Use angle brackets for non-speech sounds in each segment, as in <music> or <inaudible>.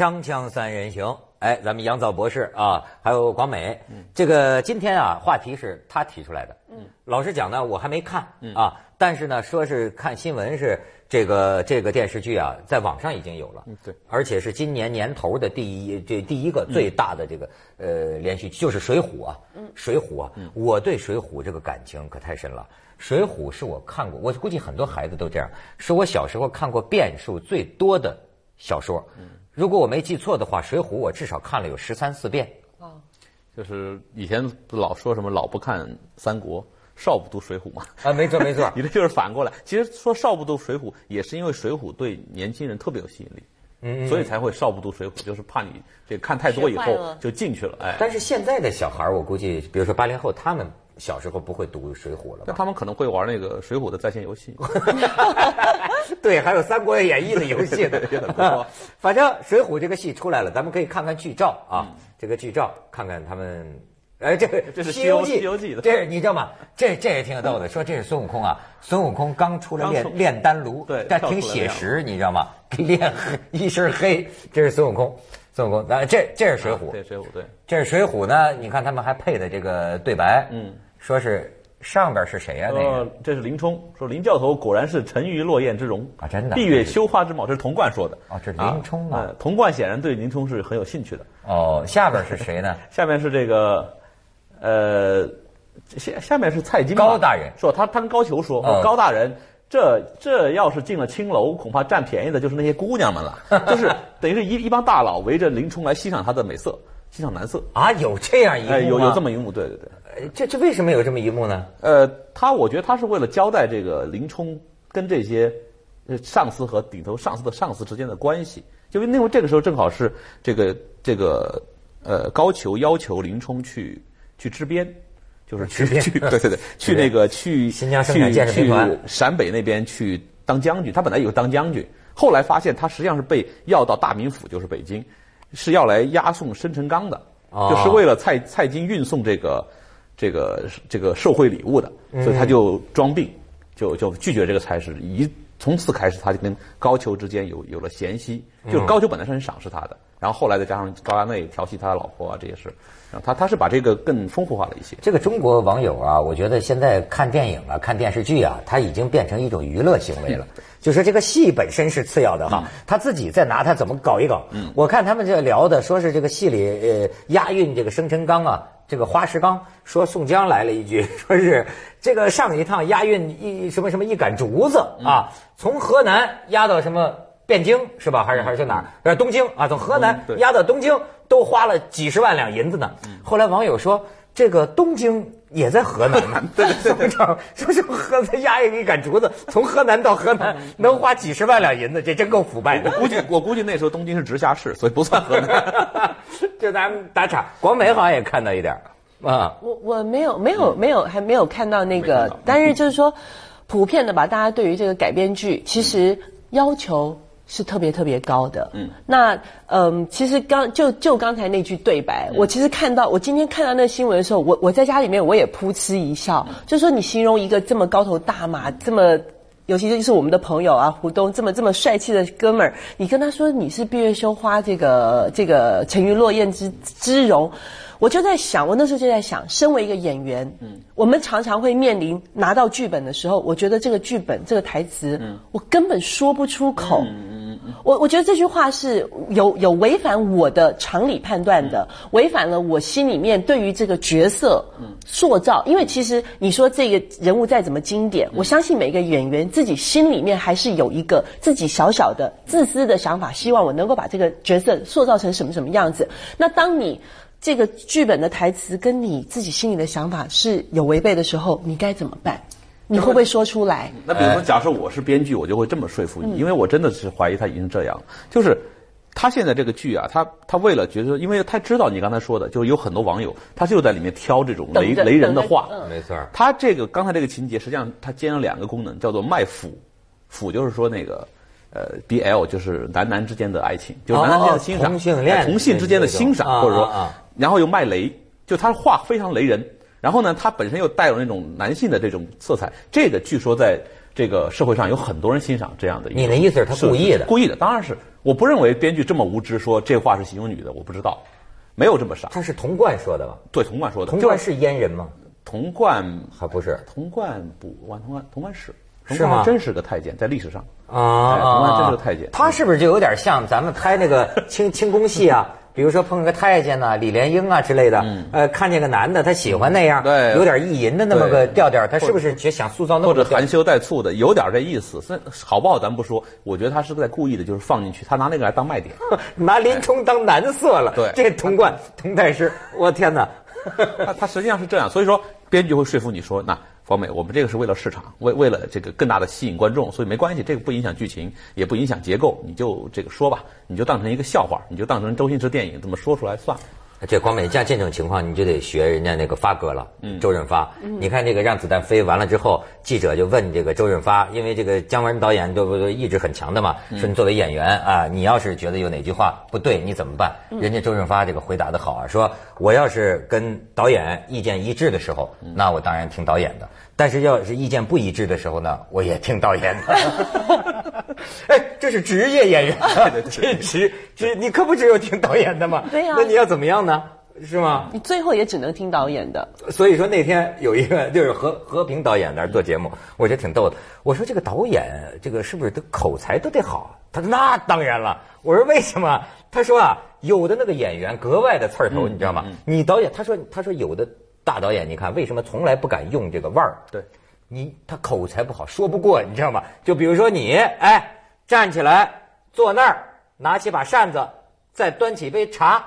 锵锵三人行，哎，咱们杨造博士啊，还有广美，这个今天啊，话题是他提出来的。嗯，老实讲呢，我还没看啊，但是呢，说是看新闻是这个这个电视剧啊，在网上已经有了。嗯，对，而且是今年年头的第一这第一个最大的这个呃连续剧，就是《水浒》啊。嗯，《水浒》啊，我对《水浒》这个感情可太深了。《水浒》是我看过，我估计很多孩子都这样，是我小时候看过遍数最多的小说。嗯。如果我没记错的话，《水浒》我至少看了有十三四遍。啊，就是以前老说什么“老不看三国，少不读水浒”嘛。啊，没错没错，<laughs> 你这就是反过来。其实说少不读水浒，也是因为水浒对年轻人特别有吸引力，嗯，所以才会少不读水浒，就是怕你这看太多以后就进去了。哎，但是现在的小孩我估计，比如说八零后，他们。小时候不会读《水浒》了，那他们可能会玩那个《水浒》的在线游戏。<laughs> 对，还有《三国演义》的游戏呢。<laughs> <laughs> 反正《水浒》这个戏出来了，咱们可以看看剧照啊。这个剧照，看看他们，哎，这个这是《西游记》。西游记的，这你知道吗？这这也挺有逗的。说这是孙悟空啊，孙悟空刚出来炼炼丹炉，对，但挺写实，你知道吗？练一身黑，这是孙悟空。孙悟空，那这这是《水浒》。对，《水浒》对，这是《水浒》呢。你看他们还配的这个对白，嗯。说是上边是谁呀？那个这是林冲说林教头果然是沉鱼落雁之容啊！真的，闭月羞花之貌，这是童贯说的哦，这是林冲啊。童贯显然对林冲是很有兴趣的哦。下边是谁呢？<laughs> 下面是这个呃，下下面是蔡京高大人说他他跟高俅说高大人这这要是进了青楼，恐怕占便宜的就是那些姑娘们了，<laughs> 就是等于是一一帮大佬围着林冲来欣赏他的美色，欣赏男色啊！有这样一幕有有这么一幕，对对对。这这为什么有这么一幕呢？呃，他我觉得他是为了交代这个林冲跟这些呃上司和顶头上司的上司之间的关系，就因为这个时候正好是这个这个呃高俅要求林冲去去支边，就是去去对对对，<laughs> 去那个去 <laughs> 新疆生产建设兵团陕北那边去当将军。他本来以为当将军，后来发现他实际上是被要到大名府，就是北京，是要来押送生辰纲的，就是为了蔡蔡京运送这个。这个这个受贿礼物的，所以他就装病，就就拒绝这个差事。一从此开始，他就跟高俅之间有有了嫌隙。就是高俅本来是很赏识他的，然后后来再加上高衙内调戏他的老婆啊这些事，他他是把这个更丰富化了一些。这个中国网友啊，我觉得现在看电影啊、看电视剧啊，他已经变成一种娱乐行为了。就是这个戏本身是次要的哈，他自己再拿他怎么搞一搞。我看他们这聊的，说是这个戏里呃押韵这个生辰纲啊。这个花石纲说宋江来了一句，<laughs> 说是这个上一趟押运一什么什么一杆竹子啊，从河南押到什么汴京是吧？还是还是哪儿？呃，东京啊，从河南押到东京都花了几十万两银子呢。后来网友说，这个东京也在河南呢，<laughs> 对对对，说是河南押一杆竹子，从河南到河南能花几十万两银子，这真够腐败的。我估计我估计那时候东京是直辖市，所以不算河南。<laughs> <laughs> 就咱们打岔，广美好像也看到一点啊。我我没有没有没有还没有看到那个，<laughs> 但是就是说，普遍的吧，大家对于这个改编剧其实要求是特别特别高的。嗯，那嗯，其实刚就就刚才那句对白，我其实看到我今天看到那个新闻的时候，我我在家里面我也噗嗤一笑，就说你形容一个这么高头大马这么。尤其是是我们的朋友啊，胡东这么这么帅气的哥们儿，你跟他说你是闭月羞花，这个这个沉鱼落雁之之容，我就在想，我那时候就在想，身为一个演员，嗯，我们常常会面临拿到剧本的时候，我觉得这个剧本这个台词，嗯，我根本说不出口。我我觉得这句话是有有违反我的常理判断的，违反了我心里面对于这个角色塑造。因为其实你说这个人物再怎么经典，我相信每个演员自己心里面还是有一个自己小小的自私的想法，希望我能够把这个角色塑造成什么什么样子。那当你这个剧本的台词跟你自己心里的想法是有违背的时候，你该怎么办？你会不会说出来？那比如说，假设我是编剧，我就会这么说服你，因为我真的是怀疑他已经这样。就是他现在这个剧啊，他他为了觉得，因为他知道你刚才说的，就是有很多网友，他就在里面挑这种雷雷人的话。没错。他这个刚才这个情节，实际上他兼了两个功能，叫做卖腐，腐就是说那个呃，B L 就是男男之间的爱情，就是男男之间的欣赏，同性恋，同性之间的欣赏，或者说，然后又卖雷，就他话非常雷人。然后呢，他本身又带有那种男性的这种色彩，这个据说在这个社会上有很多人欣赏这样的。你的意思是他故意的？故意的，当然是我不认为编剧这么无知，说这话是形容女的，我不知道，没有这么傻。他是童贯说的吧？对，童贯说的。童贯是阉人吗？童贯还不是。童贯不，完童贯童贯是。是吗？真是个太监，在历史上啊，童贯真是个太监。他是不是就有点像咱们拍那个清清宫戏啊？比如说碰个太监呐，李莲英啊之类的，呃，看见个男的，他喜欢那样，对，有点意淫的那么个调调，他是不是就想塑造那或者含羞带醋的，有点这意思？是好不好咱不说，我觉得他是在故意的，就是放进去，他拿那个来当卖点，<laughs> 拿林冲当男色了。对，这童贯童太师，我天哪！<laughs> 他他实际上是这样，所以说编剧会说服你说那。方美，我们这个是为了市场，为为了这个更大的吸引观众，所以没关系，这个不影响剧情，也不影响结构，你就这个说吧，你就当成一个笑话，你就当成周星驰电影这么说出来算了。这光美像这种情况，你就得学人家那个发哥了，周润发。你看这个让子弹飞完了之后，记者就问这个周润发，因为这个姜文导演对不对意志很强的嘛，说你作为演员啊，你要是觉得有哪句话不对，你怎么办？人家周润发这个回答的好啊，说我要是跟导演意见一致的时候，那我当然听导演的；但是要是意见不一致的时候呢，我也听导演的。<laughs> <laughs> 哎，这是职业演员，<laughs> 这职职你可不只有听导演的吗？对呀，那你要怎么样呢？是吗？你最后也只能听导演的。所以说那天有一个就是和和平导演那儿做节目，我觉得挺逗的。我说这个导演这个是不是都口才都得好？他说那当然了。我说为什么？他说啊，有的那个演员格外的刺儿头，你知道吗？你导演他说他说有的大导演，你看为什么从来不敢用这个腕儿？对，你他口才不好，说不过，你知道吗？就比如说你哎，站起来坐那儿，拿起把扇子，再端起杯茶。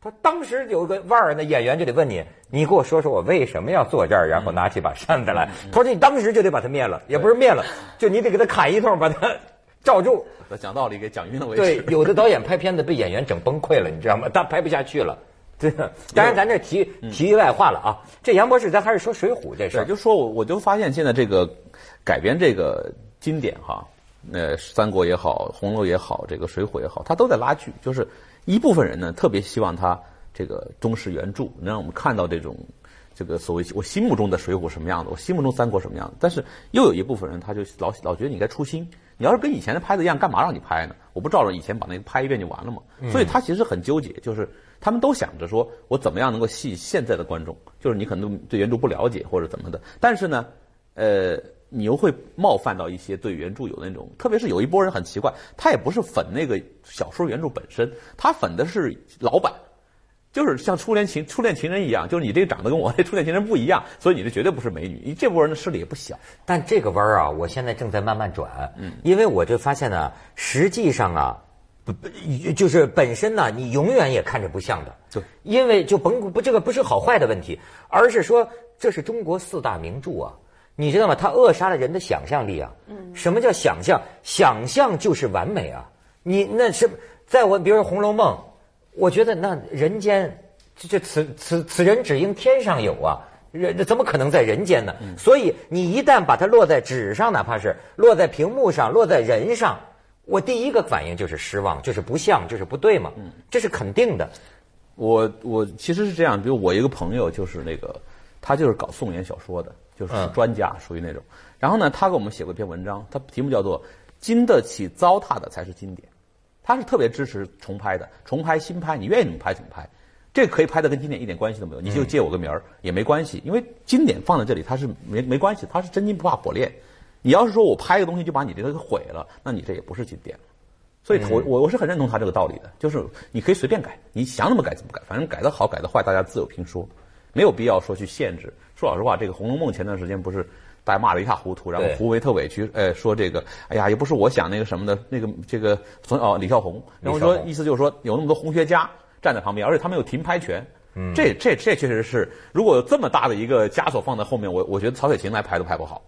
他当时有个腕儿，那演员就得问你，你给我说说我为什么要坐这儿，然后拿起把扇子来。他说你当时就得把他灭了，也不是灭了，<laughs> 就你得给他砍一通，把他罩住。讲道理给讲晕了为止。对，有的导演拍片子被演员整崩溃了，你知道吗？他拍不下去了。对，当然咱这题题外话了啊。这杨博士，咱还是说《水浒》这事儿。就说我我就发现现在这个改编这个经典哈，呃，《三国》也好，《红楼》也好，这个《水浒》也好，它都在拉锯，就是。一部分人呢，特别希望他这个忠实原著，能让我们看到这种这个所谓我心目中的《水浒》什么样子，我心目中《三国》什么样子。但是又有一部分人，他就老老觉得你该出新。你要是跟以前的拍的一样，干嘛让你拍呢？我不照着以前把那个拍一遍就完了嘛？所以他其实很纠结，就是他们都想着说我怎么样能够吸引现在的观众，就是你可能对原著不了解或者怎么的。但是呢，呃。你又会冒犯到一些对原著有那种，特别是有一波人很奇怪，他也不是粉那个小说原著本身，他粉的是老板，就是像初恋情 <laughs> 初恋情人一样，就是你这个长得跟我这 <laughs> 初恋情人不一样，<laughs> 所以你这绝对不是美女。你这波人的势力也不小。但这个弯儿啊，我现在正在慢慢转，嗯，因为我就发现呢，实际上啊，不不，就是本身呢，你永远也看着不像的，对，因为就甭不这个不是好坏的问题，而是说这是中国四大名著啊。你知道吗？他扼杀了人的想象力啊！嗯，什么叫想象？想象就是完美啊！你那是在我，比如说《红楼梦》，我觉得那人间，这这此此此人只应天上有啊！人怎么可能在人间呢？所以你一旦把它落在纸上，哪怕是落在屏幕上，落在人上，我第一个反应就是失望，就是不像，就是不对嘛。嗯，这是肯定的。我我其实是这样，比如我一个朋友就是那个，他就是搞宋元小说的。就是专家，属于那种。然后呢，他给我们写过一篇文章，他题目叫做“经得起糟蹋的才是经典”。他是特别支持重拍的，重拍新拍，你愿意怎么拍怎么拍。这可以拍的跟经典一点关系都没有，你就借我个名儿也没关系，因为经典放在这里它是没没关系，它是真金不怕火炼。你要是说我拍一个东西就把你这个给毁了，那你这也不是经典。所以，我我我是很认同他这个道理的，就是你可以随便改，你想怎么改怎么改，反正改的好改的坏，大家自有评说。没有必要说去限制。说老实话，这个《红楼梦》前段时间不是大家骂的一塌糊涂，然后胡维特委屈，呃，说这个，哎呀，也不是我想那个什么的，那个这个从哦李少红，然后说意思就是说有那么多红学家站在旁边，而且他们有停拍权，嗯，这这这确实是，如果有这么大的一个枷锁放在后面，我我觉得曹雪芹来拍都拍不好。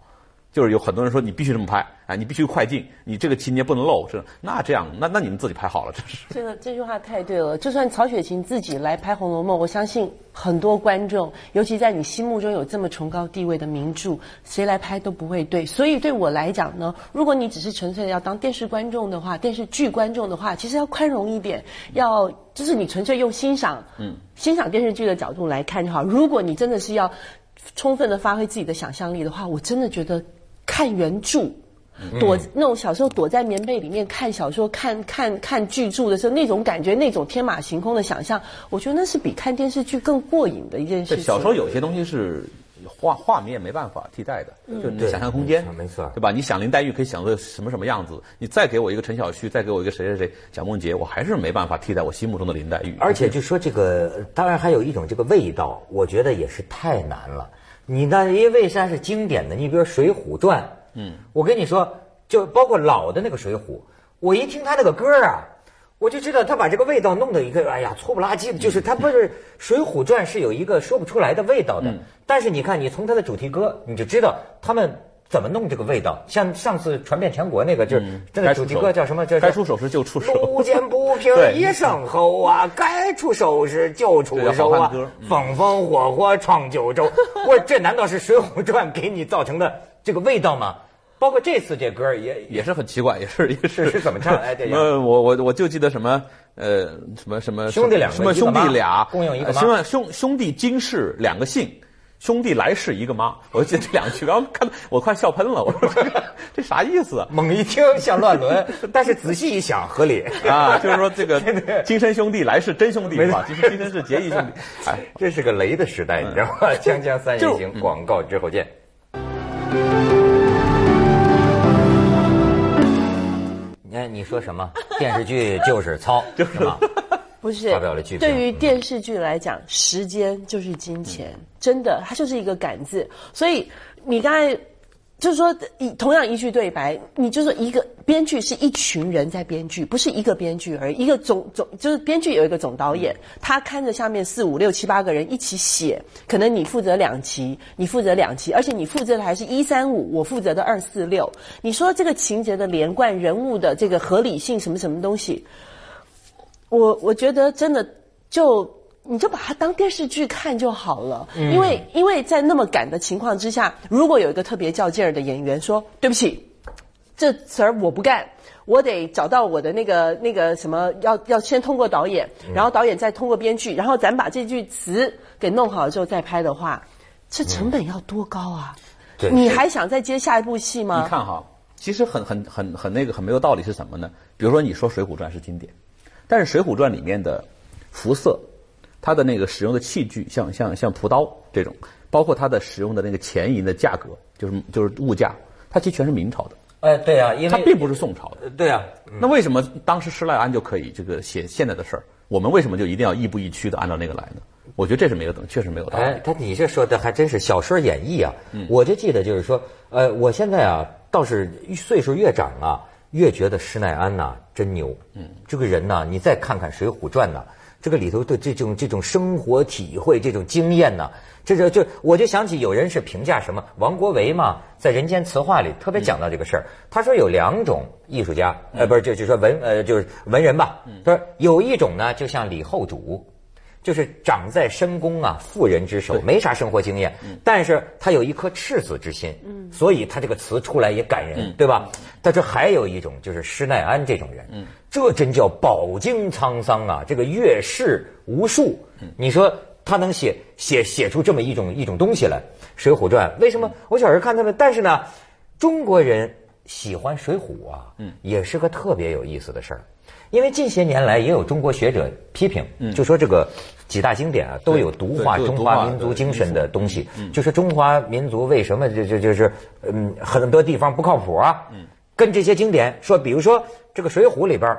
就是有很多人说你必须这么拍，哎，你必须快进，你这个情节不能漏，是那这样，那那你们自己拍好了，这是。这个这句话太对了，就算曹雪芹自己来拍《红楼梦》，我相信很多观众，尤其在你心目中有这么崇高地位的名著，谁来拍都不会对。所以对我来讲呢，如果你只是纯粹的要当电视观众的话，电视剧观众的话，其实要宽容一点，要就是你纯粹用欣赏，嗯，欣赏电视剧的角度来看就好。如果你真的是要充分的发挥自己的想象力的话，我真的觉得。看原著，躲那种小时候躲在棉被里面看小说、看看看巨著的时候，那种感觉，那种天马行空的想象，我觉得那是比看电视剧更过瘾的一件事情。小时候有些东西是。画画面没办法替代的，就你想象空间，没错，对吧？你想林黛玉可以想个什么什么样子，你再给我一个陈小旭，再给我一个谁谁谁蒋梦婕，我还是没办法替代我心目中的林黛玉。而且就说这个，当然还有一种这个味道，我觉得也是太难了。你那因为为啥是经典的？你比如《水浒传》，嗯，我跟你说，就包括老的那个《水浒》，我一听他那个歌啊。我就知道他把这个味道弄得一个，哎呀，粗不拉几的，就是他不是《水浒传》是有一个说不出来的味道的。但是你看，你从他的主题歌，你就知道他们怎么弄这个味道。像上次传遍全国那个，就是这个主题歌叫什么？叫该出手时就出手。路见不平一声吼啊，该出手时就出手啊，风风火火闯九州。<laughs> 我这难道是《水浒传》给你造成的这个味道吗？包括这次这歌也也是很奇怪，也是也是是怎么唱？<laughs> 哎，呃，我我我就记得什么呃什么什么兄弟两什么兄弟俩共用一个妈，兄兄弟今世两个姓，兄弟来世一个妈。<laughs> 我就记得这两句，<laughs> 然后看我快笑喷了。<laughs> 我说这个这啥意思？猛一听像乱伦，但是仔细一想合理啊。就是说这个今生兄弟来世真兄弟嘛，今生今生是结义兄弟。哎，这是个雷的时代，你知道吗？锵锵三人行，广告之后见。哎，你说什么？电视剧就是操，就是吗？不是。发表了剧对于电视剧来讲，时间就是金钱，真的，它就是一个感字。所以你刚才。就是说，一同样一句对白，你就说一个编剧是一群人在编剧，不是一个编剧而已。一个总总就是编剧有一个总导演，他看着下面四五六七八个人一起写，可能你负责两集，你负责两集，而且你负责的还是一三五，我负责的二四六。你说这个情节的连贯、人物的这个合理性，什么什么东西，我我觉得真的就。你就把它当电视剧看就好了，因为因为在那么赶的情况之下，如果有一个特别较劲儿的演员说：“对不起，这词儿我不干，我得找到我的那个那个什么，要要先通过导演，然后导演再通过编剧，然后咱把这句词给弄好了之后再拍的话，这成本要多高啊？你还想再接下一部戏吗？你看哈，其实很很很很那个很没有道理是什么呢？比如说你说《水浒传》是经典，但是《水浒传》里面的服色。它的那个使用的器具，像像像屠刀这种，包括它的使用的那个钱银的价格，就是就是物价，它其实全是明朝的。哎，对啊，因为它并不是宋朝的。对呀，那为什么当时施耐庵就可以这个写现在的事儿？我们为什么就一定要亦步亦趋的按照那个来呢？我觉得这是没有等，确实没有道理。哎，他你这说的还真是小说演绎啊！我就记得就是说，呃，我现在啊，倒是岁数越长啊，越觉得施耐庵呐真牛。嗯，这个人呐，你再看看《水浒传》呐。这个里头的这种这种生活体会，这种经验呢，这就就我就想起有人是评价什么王国维嘛，在《人间词话》里特别讲到这个事儿。他说有两种艺术家，呃，不是就就说文呃就是文人吧。他说有一种呢，就像李后主。就是长在深宫啊，妇人之手，没啥生活经验，但是他有一颗赤子之心，所以他这个词出来也感人，对吧？但是还有一种就是施耐庵这种人，这真叫饱经沧桑啊，这个阅世无数，你说他能写写写出这么一种一种东西来，《水浒传》为什么我小时候看他们？但是呢，中国人喜欢《水浒》啊，也是个特别有意思的事儿。因为近些年来也有中国学者批评，就说这个几大经典啊都有毒化中华民族精神的东西，就说中华民族为什么就就就是嗯很多地方不靠谱啊？跟这些经典说，比如说这个《水浒》里边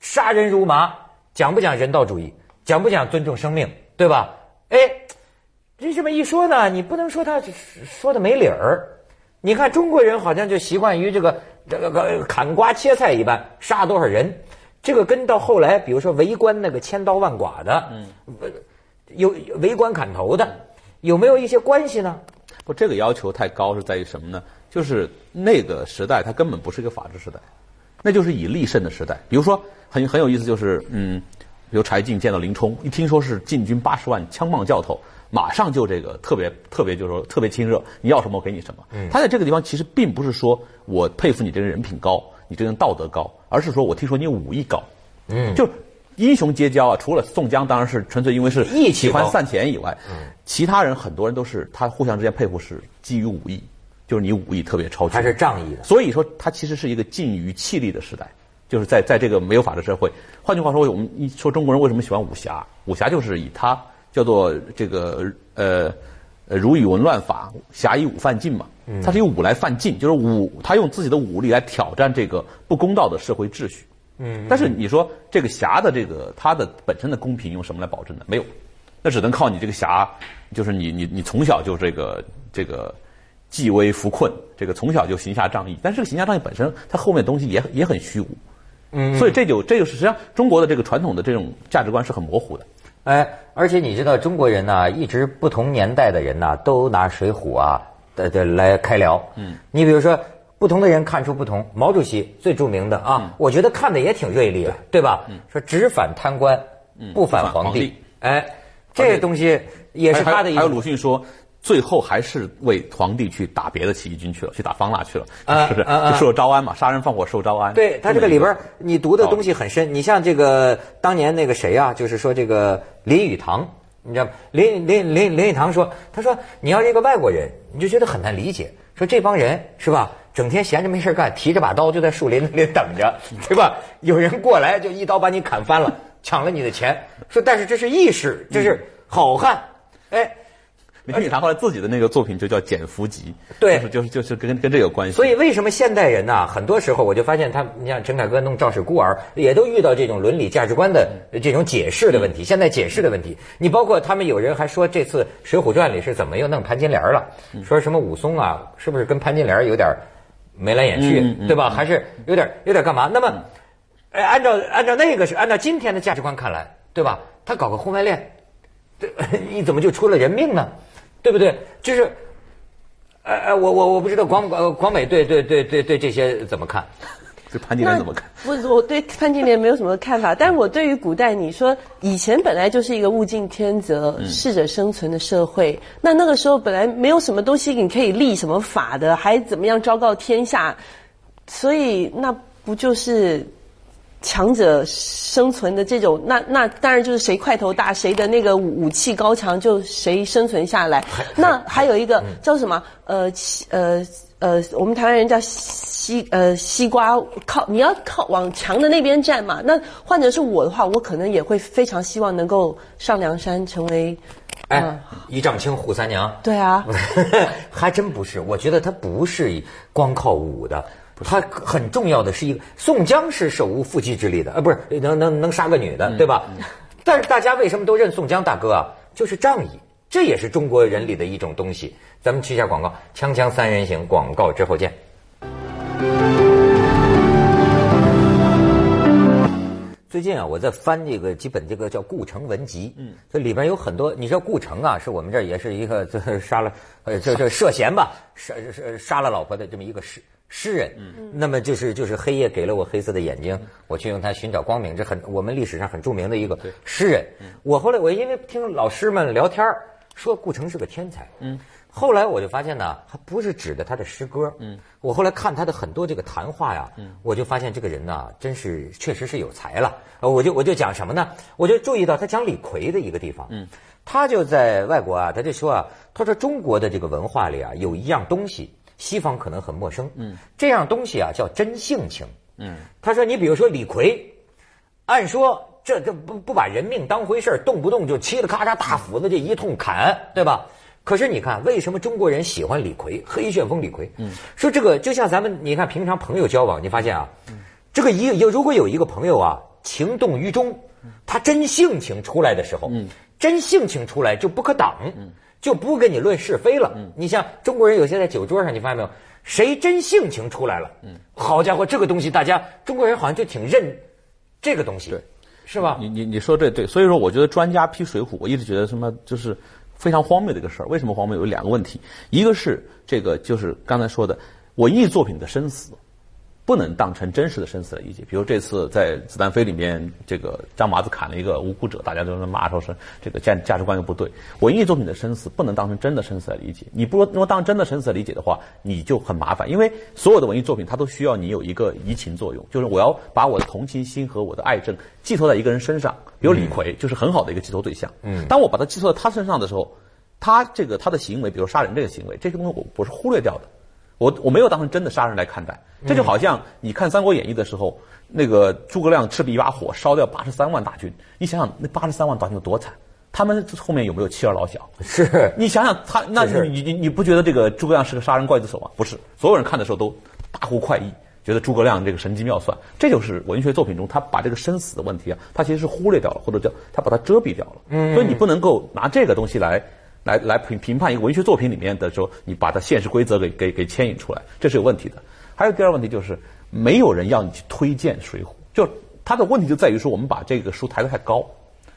杀人如麻，讲不讲人道主义？讲不讲尊重生命？对吧？哎，这这么一说呢，你不能说他说的没理儿。你看中国人好像就习惯于这个这个砍瓜切菜一般，杀多少人？这个跟到后来，比如说围官那个千刀万剐的，嗯，有围官砍头的，有没有一些关系呢？不，这个要求太高是在于什么呢？就是那个时代它根本不是一个法治时代，那就是以立胜的时代。比如说很很有意思，就是嗯，比如柴进见到林冲，一听说是禁军八十万枪棒教头，马上就这个特别特别就是说特别亲热，你要什么我给你什么。他在这个地方其实并不是说我佩服你这个人品高。你这人道德高，而是说我听说你武艺高，嗯，就英雄结交啊，除了宋江当然是纯粹因为是喜欢散钱以外，嗯，其他人很多人都是他互相之间佩服是基于武艺。就是你武艺特别超群。他是仗义的。所以说，他其实是一个禁于气力的时代，就是在在这个没有法治社会。换句话说，我们一说中国人为什么喜欢武侠？武侠就是以他叫做这个呃呃儒以文乱法，侠以武犯禁嘛。他是用武来犯禁，就是武他用自己的武力来挑战这个不公道的社会秩序。嗯。但是你说这个侠的这个他的本身的公平用什么来保证呢？没有，那只能靠你这个侠，就是你你你从小就这个这个。济危扶困，这个从小就行侠仗义，但是这个行侠仗义本身，它后面的东西也也很虚无，嗯，所以这就这就是实际上中国的这个传统的这种价值观是很模糊的，哎，而且你知道中国人呢，一直不同年代的人呢，都拿《水浒》啊的的来开聊，嗯，你比如说不同的人看出不同，毛主席最著名的啊，我觉得看的也挺锐利的，对吧？说只反贪官，不反皇帝，哎，这东西也是他的一。还有鲁迅说。最后还是为皇帝去打别的起义军去了，去打方腊去了，<laughs> 是不是？就受招安嘛，杀人放火受招安。对他这个里边，你读的东西很深。你像这个当年那个谁啊，就是说这个林语堂，你知道吗？林林林林语堂说，他说你要是一个外国人，你就觉得很难理解。说这帮人是吧，整天闲着没事干，提着把刀就在树林里等着，<laughs> 对吧？有人过来就一刀把你砍翻了，抢了你的钱。说但是这是义士，这是好汉，哎。林语堂后来自己的那个作品就叫《简福集》，对，就是就是就是跟跟这有关系。所以为什么现代人呢？很多时候我就发现他，你像陈凯歌弄《赵氏孤儿》，也都遇到这种伦理价值观的这种解释的问题。现在解释的问题，你包括他们有人还说这次《水浒传》里是怎么又弄潘金莲了？说什么武松啊，是不是跟潘金莲有点眉来眼去，对吧？还是有点有点干嘛？那么，哎，按照按照那个是按照今天的价值观看来，对吧？他搞个婚外恋，这 <laughs> 你怎么就出了人命呢？对不对？就是，哎哎，我我我不知道广广广美对对对对对这些怎么看？<laughs> 对潘金莲怎么看？我我对潘金莲没有什么看法，但是我对于古代，你说以前本来就是一个物竞天择、适者生存的社会，那那个时候本来没有什么东西你可以立什么法的，还怎么样昭告天下？所以那不就是？强者生存的这种，那那当然就是谁块头大，谁的那个武器高强，就谁生存下来。那还有一个叫什么？呃呃呃，我们台湾人叫西呃西瓜靠，你要靠往强的那边站嘛。那换者是我的话，我可能也会非常希望能够上梁山，成为哎一丈青扈三娘。对啊，<laughs> 还真不是，我觉得他不是光靠武的。他很重要的是一个宋江是手无缚鸡之力的，呃，不是能能能杀个女的，对吧？但是大家为什么都认宋江大哥啊？就是仗义，这也是中国人里的一种东西。咱们去一下广告，锵锵三人行，广告之后见。最近啊，我在翻这个几本这个叫《顾城文集》，嗯，这里边有很多。你知道顾城啊，是我们这儿也是一个这杀了呃这这涉嫌吧，杀杀杀了老婆的这么一个诗诗人。嗯，那么就是就是黑夜给了我黑色的眼睛，我去用它寻找光明。这很我们历史上很著名的一个诗人。我后来我因为听老师们聊天说顾城是个天才。嗯。后来我就发现呢，他不是指的他的诗歌。嗯，我后来看他的很多这个谈话呀，嗯，我就发现这个人呢，真是确实是有才了。呃，我就我就讲什么呢？我就注意到他讲李逵的一个地方。嗯，他就在外国啊，他就说啊，他说中国的这个文化里啊，有一样东西，西方可能很陌生。嗯，这样东西啊叫真性情。嗯，他说你比如说李逵，按说这这不不把人命当回事动不动就嘁哩咔嚓大斧子这一通砍，对吧？可是你看，为什么中国人喜欢李逵？黑旋风李逵。嗯，说这个就像咱们，你看平常朋友交往，你发现啊，这个一有如果有一个朋友啊，情动于衷，他真性情出来的时候，真性情出来就不可挡，就不跟你论是非了。嗯你像中国人有些在酒桌上，你发现没有，谁真性情出来了？嗯好家伙，这个东西大家中国人好像就挺认这个东西，对是吧？你你你说这对，所以说我觉得专家批水浒，我一直觉得什么就是。非常荒谬的一个事儿，为什么荒谬？有两个问题，一个是这个就是刚才说的文艺作品的生死，不能当成真实的生死来理解。比如这次在《子弹飞》里面，这个张麻子砍了一个无辜者，大家都在骂说是这个价价值观又不对。文艺作品的生死不能当成真的生死来理解。你不如果当真的生死来理解的话，你就很麻烦，因为所有的文艺作品它都需要你有一个移情作用，就是我要把我的同情心和我的爱憎寄托在一个人身上。比如李逵就是很好的一个寄托对象。嗯，当我把它寄托在他身上的时候，他这个他的行为，比如杀人这个行为，这些东西我我是忽略掉的。我我没有当成真的杀人来看待。这就好像你看《三国演义》的时候，那个诸葛亮赤壁一把火烧掉八十三万大军，你想想那八十三万大军有多惨？他们后面有没有妻儿老小？是你想想他，那你你你不觉得这个诸葛亮是个杀人刽子手吗？不是，所有人看的时候都大呼快意，觉得诸葛亮这个神机妙算。这就是文学作品中他把这个生死的问题啊，他其实是忽略掉了，或者叫他把它遮蔽掉了。嗯，所以你不能够拿这个东西来来来评评判一个文学作品里面的时候，你把它现实规则给给给牵引出来，这是有问题的。还有第二个问题就是，没有人要你去推荐《水浒》，就它的问题就在于说，我们把这个书抬得太高。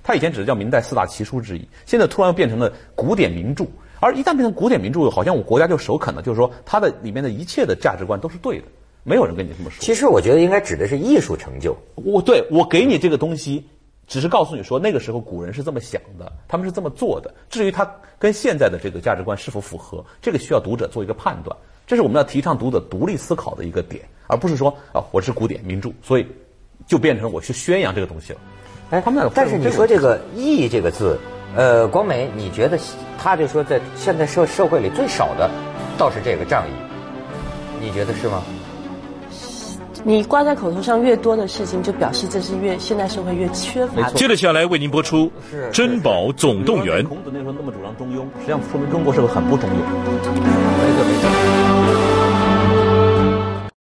它以前只是叫明代四大奇书之一，现在突然变成了古典名著。而一旦变成古典名著，好像我国家就首肯了，就是说它的里面的一切的价值观都是对的，没有人跟你这么说。其实我觉得应该指的是艺术成就。我对我给你这个东西，只是告诉你说那个时候古人是这么想的，他们是这么做的。至于他跟现在的这个价值观是否符合，这个需要读者做一个判断。这是我们要提倡读者独立思考的一个点，而不是说啊我是古典名著，所以就变成我去宣扬这个东西了。哎，他们但是你说这个“义”这个字，呃，广美，你觉得他就说在现在社社会里最少的，倒是这个仗义，你觉得是吗？你挂在口头上越多的事情，就表示这是越现代社会越缺乏。接着下来为您播出《珍宝总动员》。孔子那时候那么主张中庸，实际上说明中国社会很不中庸。没错没错。